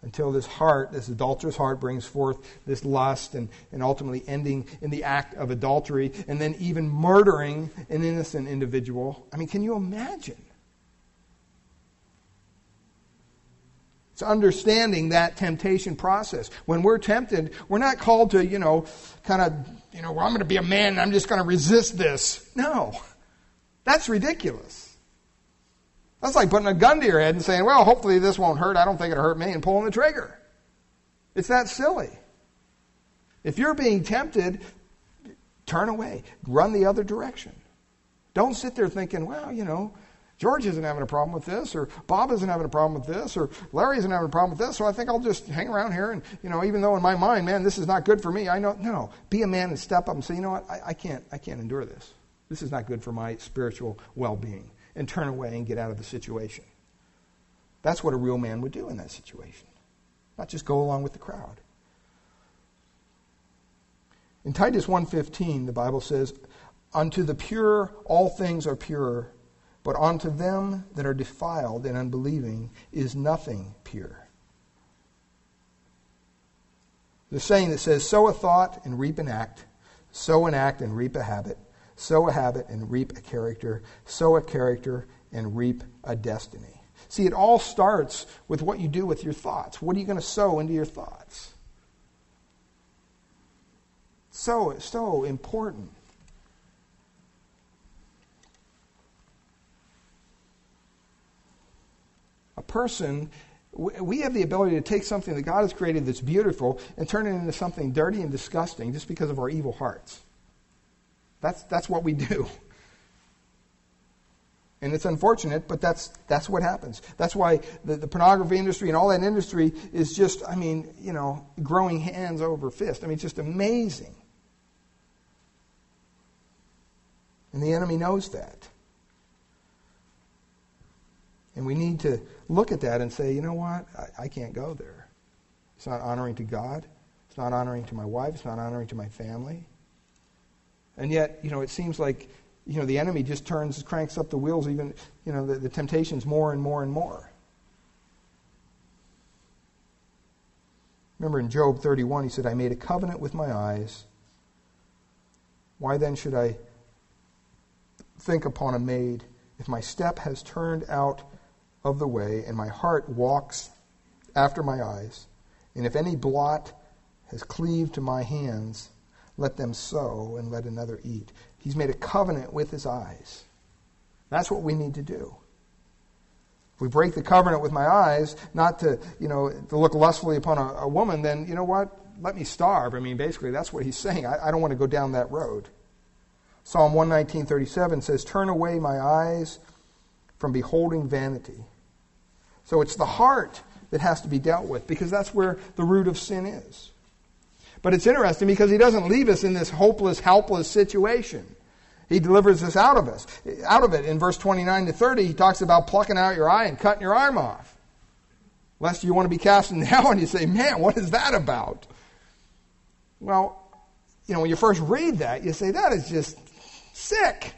until this heart, this adulterous heart, brings forth this lust and, and ultimately ending in the act of adultery and then even murdering an innocent individual. I mean, can you imagine? It's understanding that temptation process. When we're tempted, we're not called to, you know, kind of, you know, well, I'm going to be a man and I'm just going to resist this. No. That's ridiculous. That's like putting a gun to your head and saying, well, hopefully this won't hurt. I don't think it'll hurt me, and pulling the trigger. It's that silly. If you're being tempted, turn away, run the other direction. Don't sit there thinking, well, you know, George isn't having a problem with this, or Bob isn't having a problem with this, or Larry isn't having a problem with this, so I think I'll just hang around here. And, you know, even though in my mind, man, this is not good for me, I know, no, be a man and step up and say, you know what, I, I can't, I can't endure this. This is not good for my spiritual well being. And turn away and get out of the situation. That's what a real man would do in that situation, not just go along with the crowd. In Titus 1:15, the Bible says, "Unto the pure all things are pure, but unto them that are defiled and unbelieving is nothing pure. The saying that says, sow a thought and reap an act, sow an act and reap a habit, sow a habit and reap a character, sow a character and reap a destiny. See, it all starts with what you do with your thoughts. What are you going to sow into your thoughts? So, so important. a person, we have the ability to take something that God has created that's beautiful and turn it into something dirty and disgusting just because of our evil hearts. That's, that's what we do. And it's unfortunate, but that's, that's what happens. That's why the, the pornography industry and all that industry is just, I mean, you know, growing hands over fist. I mean, it's just amazing. And the enemy knows that. And we need to look at that and say, you know what? I, I, can't go there. It's not honoring to God. It's not honoring to my wife. It's not honoring to my family. And yet, you know, it seems like, you know, the enemy just turns, cranks up the wheels, even, you know, the, the temptations more and more and more. Remember in Job 31, he said, I made a covenant with my eyes. Why then should I think upon a maid if my step has turned out of the way, and my heart walks after my eyes. And if any blot has cleaved to my hands, let them sow and let another eat. He's made a covenant with his eyes. That's what we need to do. If we break the covenant with my eyes, not to, you know, to look lustfully upon a, a woman, then you know what? Let me starve. I mean, basically, that's what he's saying. I, I don't want to go down that road. Psalm 119.37 says, Turn away my eyes from beholding vanity so it's the heart that has to be dealt with because that's where the root of sin is. But it's interesting because he doesn't leave us in this hopeless, helpless situation. He delivers us out of us, out of it. In verse 29 to 30, he talks about plucking out your eye and cutting your arm off. Lest you want to be cast casting hell and you say, man, what is that about? Well, you know, when you first read that, you say, that is just sick.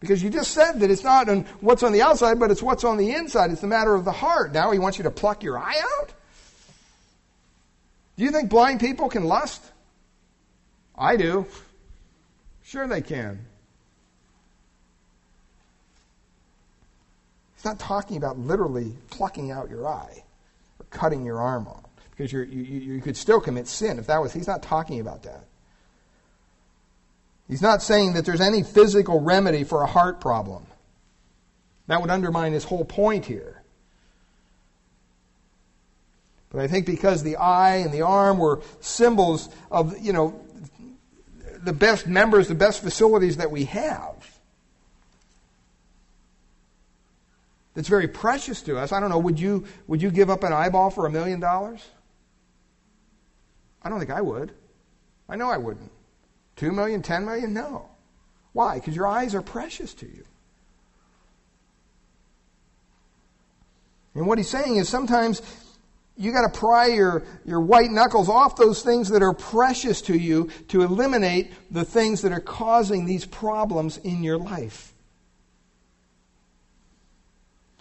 Because you just said that it's not on what's on the outside, but it's what's on the inside. It's the matter of the heart. Now he wants you to pluck your eye out? Do you think blind people can lust? I do. Sure they can. He's not talking about literally plucking out your eye or cutting your arm off. Because you you, could still commit sin if that was, he's not talking about that. He's not saying that there's any physical remedy for a heart problem. That would undermine his whole point here. But I think because the eye and the arm were symbols of, you know, the best members, the best facilities that we have, that's very precious to us. I don't know, would you, would you give up an eyeball for a million dollars? I don't think I would. I know I wouldn't. Two million, ten million? No. Why? Because your eyes are precious to you. And what he's saying is sometimes you got to pry your, your white knuckles off those things that are precious to you to eliminate the things that are causing these problems in your life.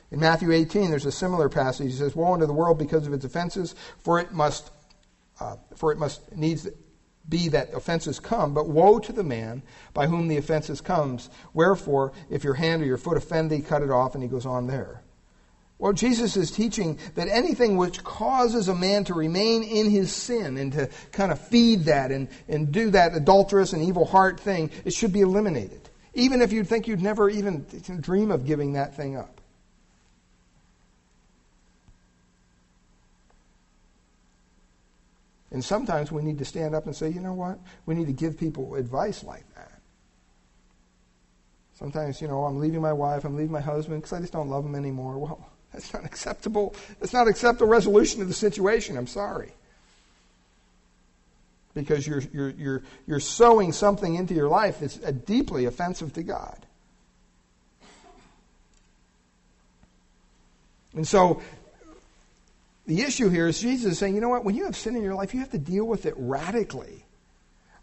In Matthew 18, there's a similar passage. He says, Woe unto the world because of its offenses, for it must, uh, for it must needs be that offenses come, but woe to the man by whom the offenses comes. Wherefore, if your hand or your foot offend thee, cut it off, and he goes on there. Well, Jesus is teaching that anything which causes a man to remain in his sin and to kind of feed that and, and do that adulterous and evil heart thing, it should be eliminated. Even if you'd think you'd never even dream of giving that thing up. And sometimes we need to stand up and say, you know what? We need to give people advice like that. Sometimes, you know, I'm leaving my wife, I'm leaving my husband because I just don't love him anymore. Well, that's not acceptable. That's not acceptable resolution of the situation. I'm sorry. Because you're, you're, you're, you're sowing something into your life that's deeply offensive to God. And so the issue here is Jesus is saying, you know what, when you have sin in your life, you have to deal with it radically.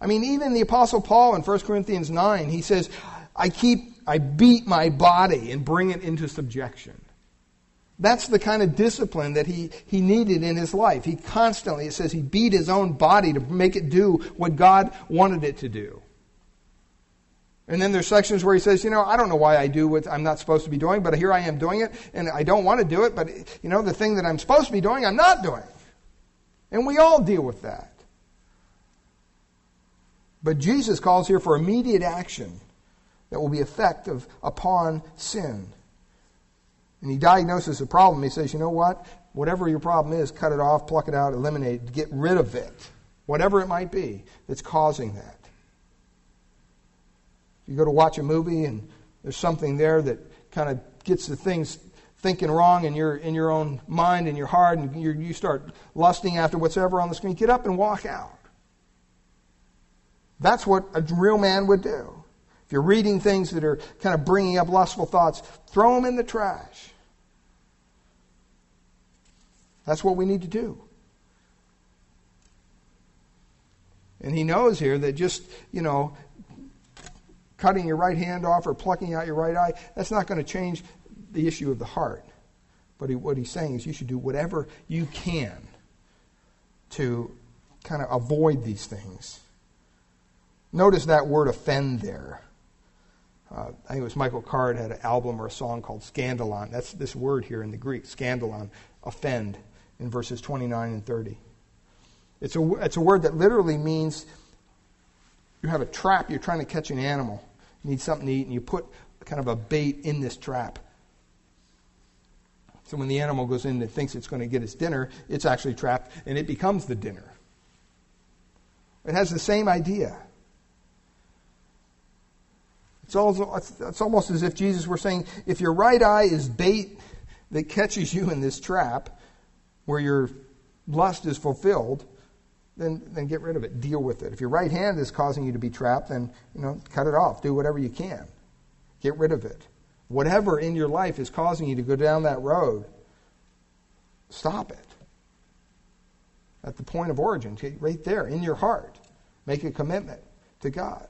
I mean, even the Apostle Paul in 1 Corinthians 9, he says, I keep, I beat my body and bring it into subjection. That's the kind of discipline that he, he needed in his life. He constantly, it says, he beat his own body to make it do what God wanted it to do. And then there's sections where he says, you know, I don't know why I do what I'm not supposed to be doing, but here I am doing it, and I don't want to do it, but, you know, the thing that I'm supposed to be doing, I'm not doing. And we all deal with that. But Jesus calls here for immediate action that will be effective upon sin. And he diagnoses the problem. He says, you know what? Whatever your problem is, cut it off, pluck it out, eliminate it, get rid of it. Whatever it might be that's causing that. You go to watch a movie and there's something there that kind of gets the things thinking wrong in your in your own mind and your heart, and you you start lusting after whatever on the screen. Get up and walk out. That's what a real man would do. If you're reading things that are kind of bringing up lustful thoughts, throw them in the trash. That's what we need to do. And he knows here that just, you know, cutting your right hand off or plucking out your right eye, that's not going to change the issue of the heart. But he, what he's saying is you should do whatever you can to kind of avoid these things. Notice that word offend there. Uh, I think it was Michael Card had an album or a song called Scandalon. That's this word here in the Greek, scandalon, offend, in verses 29 and 30. It's a, it's a word that literally means you have a trap, you're trying to catch an animal. You need something to eat, and you put kind of a bait in this trap. So when the animal goes in and thinks it's going to get its dinner, it's actually trapped, and it becomes the dinner. It has the same idea. It's, also, it's almost as if Jesus were saying, if your right eye is bait that catches you in this trap, where your lust is fulfilled, then, then get rid of it. Deal with it. If your right hand is causing you to be trapped, then you know, cut it off. Do whatever you can. Get rid of it. Whatever in your life is causing you to go down that road, stop it. At the point of origin, right there in your heart, make a commitment to God.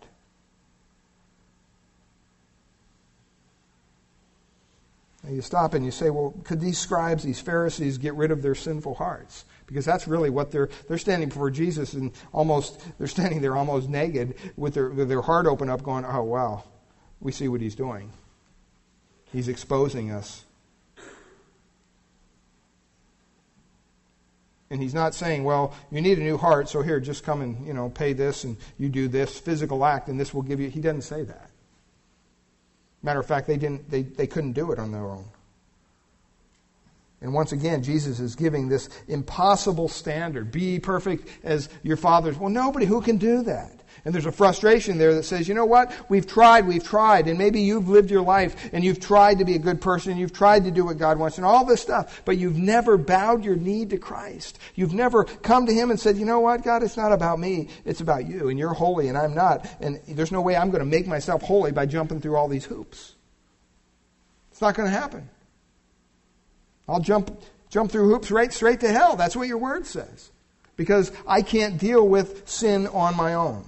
And you stop and you say, well, could these scribes, these Pharisees, get rid of their sinful hearts? because that's really what they're they're standing before Jesus and almost they're standing there almost naked with their with their heart open up, going, "Oh wow, we see what he's doing. He's exposing us." And he's not saying, well, you need a new heart, so here, just come and, you know, pay this and you do this physical act and this will give you. He doesn't say that. Matter of fact, they, didn't, they, they couldn't do it on their own. And once again, Jesus is giving this impossible standard be perfect as your fathers. Well, nobody who can do that. And there's a frustration there that says, you know what? We've tried, we've tried, and maybe you've lived your life and you've tried to be a good person and you've tried to do what God wants and all this stuff, but you've never bowed your knee to Christ. You've never come to Him and said, you know what, God, it's not about me, it's about you, and you're holy and I'm not, and there's no way I'm going to make myself holy by jumping through all these hoops. It's not going to happen. I'll jump, jump through hoops right straight to hell. That's what your word says. Because I can't deal with sin on my own.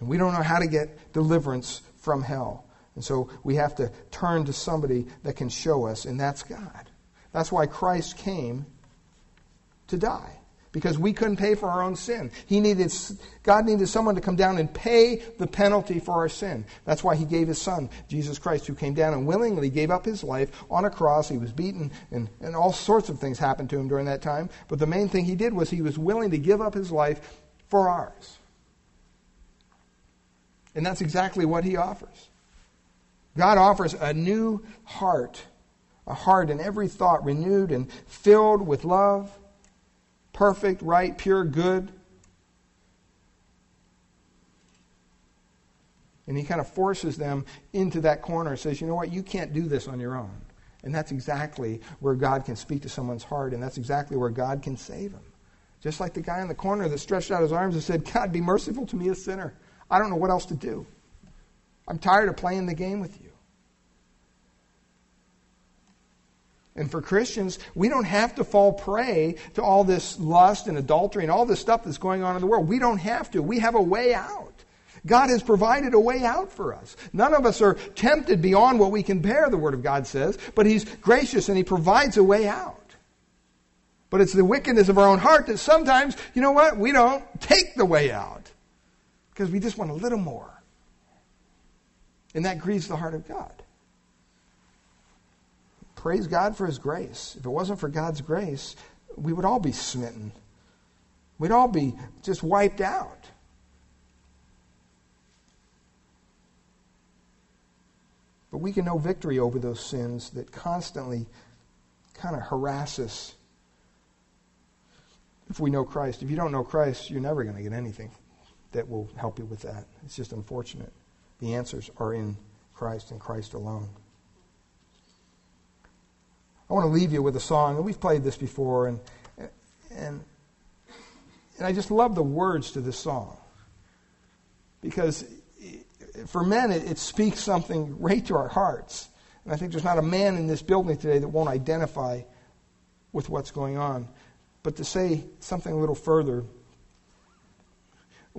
And we don't know how to get deliverance from hell. And so we have to turn to somebody that can show us, and that's God. That's why Christ came to die because we couldn't pay for our own sin. He needed, God needed someone to come down and pay the penalty for our sin. That's why He gave His Son, Jesus Christ, who came down and willingly gave up His life on a cross. He was beaten, and, and all sorts of things happened to Him during that time. But the main thing He did was He was willing to give up His life for ours. And that's exactly what He offers. God offers a new heart, a heart in every thought renewed and filled with love perfect, right, pure, good. And he kind of forces them into that corner and says, you know what, you can't do this on your own. And that's exactly where God can speak to someone's heart, and that's exactly where God can save them. Just like the guy in the corner that stretched out his arms and said, God, be merciful to me, a sinner. I don't know what else to do. I'm tired of playing the game with you. And for Christians, we don't have to fall prey to all this lust and adultery and all this stuff that's going on in the world. We don't have to. We have a way out. God has provided a way out for us. None of us are tempted beyond what we can bear, the Word of God says, but He's gracious and He provides a way out. But it's the wickedness of our own heart that sometimes, you know what, we don't take the way out because we just want a little more. And that grieves the heart of God. Praise God for His grace. If it wasn't for God's grace, we would all be smitten. We'd all be just wiped out. But we can know victory over those sins that constantly kind of harass us if we know Christ. If you don't know Christ, you're never going to get anything that will help you with that. It's just unfortunate. The answers are in Christ and Christ alone. I want to leave you with a song, and we've played this before, and, and, and I just love the words to this song. Because for men, it, it speaks something right to our hearts. And I think there's not a man in this building today that won't identify with what's going on. But to say something a little further,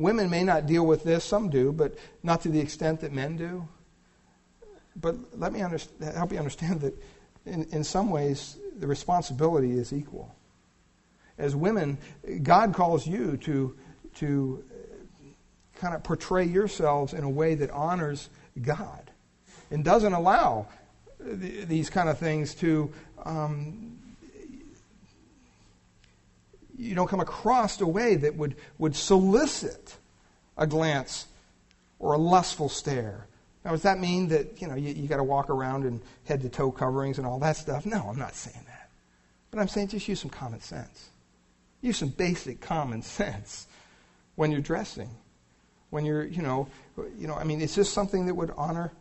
women may not deal with this, some do, but not to the extent that men do. But let me help you understand that in, in some ways, the responsibility is equal. As women, God calls you to, to kind of portray yourselves in a way that honors God and doesn't allow these kind of things to. Um, you don't come across a way that would, would solicit a glance or a lustful stare now, does that mean that, you know, you, you got to walk around in head to toe coverings and all that stuff? No, I'm not saying that. But I'm saying just use some common sense. Use some basic common sense when you're dressing. When you're, you know, you know, I mean, it's just something that would honor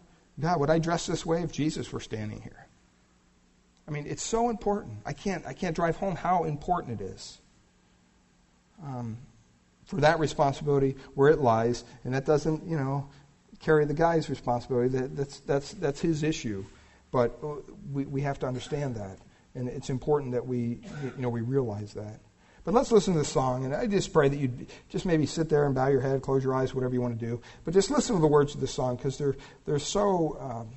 God. Would I dress this way if Jesus were standing here? I mean, it's so important. I can't, I can't drive home how important it is. Um, for that responsibility where it lies, and that doesn't, you know, carry the guy's responsibility. That, that's, that's, that's his issue. But uh, we, we have to understand that. And it's important that we, you know, we realize that. But let's listen to the song. And I just pray that you'd just maybe sit there and bow your head, close your eyes, whatever you want to do. But just listen to the words of the song because they're, they're so, um,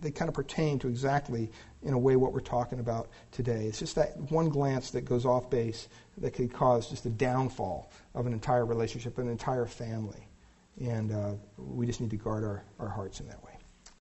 they kind of pertain to exactly, in a way, what we're talking about today. It's just that one glance that goes off base that could cause just a downfall of an entire relationship, an entire family. And uh, we just need to guard our, our hearts in that way.